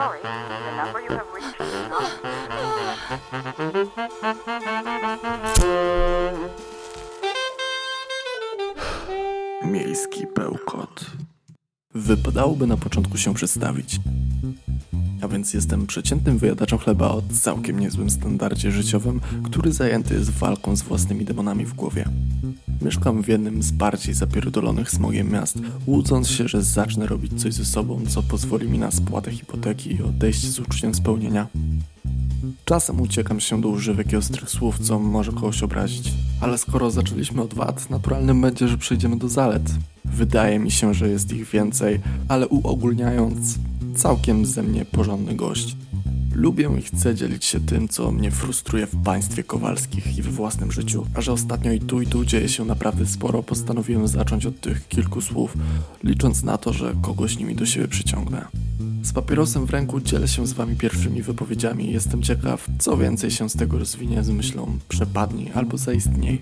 sorry. The number you have reached is. Miejski bełkot. Wypadałoby na początku się przedstawić. A więc jestem przeciętnym wyjadaczem chleba o całkiem niezłym standardzie życiowym, który zajęty jest walką z własnymi demonami w głowie. Mieszkam w jednym z bardziej zapierdolonych smogiem miast, łudząc się, że zacznę robić coś ze sobą, co pozwoli mi na spłatę hipoteki i odejść z uczuciem spełnienia. Czasem uciekam się do używek i ostrych słów, co może kogoś obrazić. Ale skoro zaczęliśmy od wad, naturalnym będzie, że przejdziemy do zalet. Wydaje mi się, że jest ich więcej, ale uogólniając, całkiem ze mnie porządny gość. Lubię i chcę dzielić się tym, co mnie frustruje w państwie kowalskich i we własnym życiu. A że ostatnio i tu i tu dzieje się naprawdę sporo, postanowiłem zacząć od tych kilku słów, licząc na to, że kogoś nimi do siebie przyciągnę. Z papierosem w ręku dzielę się z wami pierwszymi wypowiedziami jestem ciekaw, co więcej się z tego rozwinie z myślą przepadnij albo zaistniej.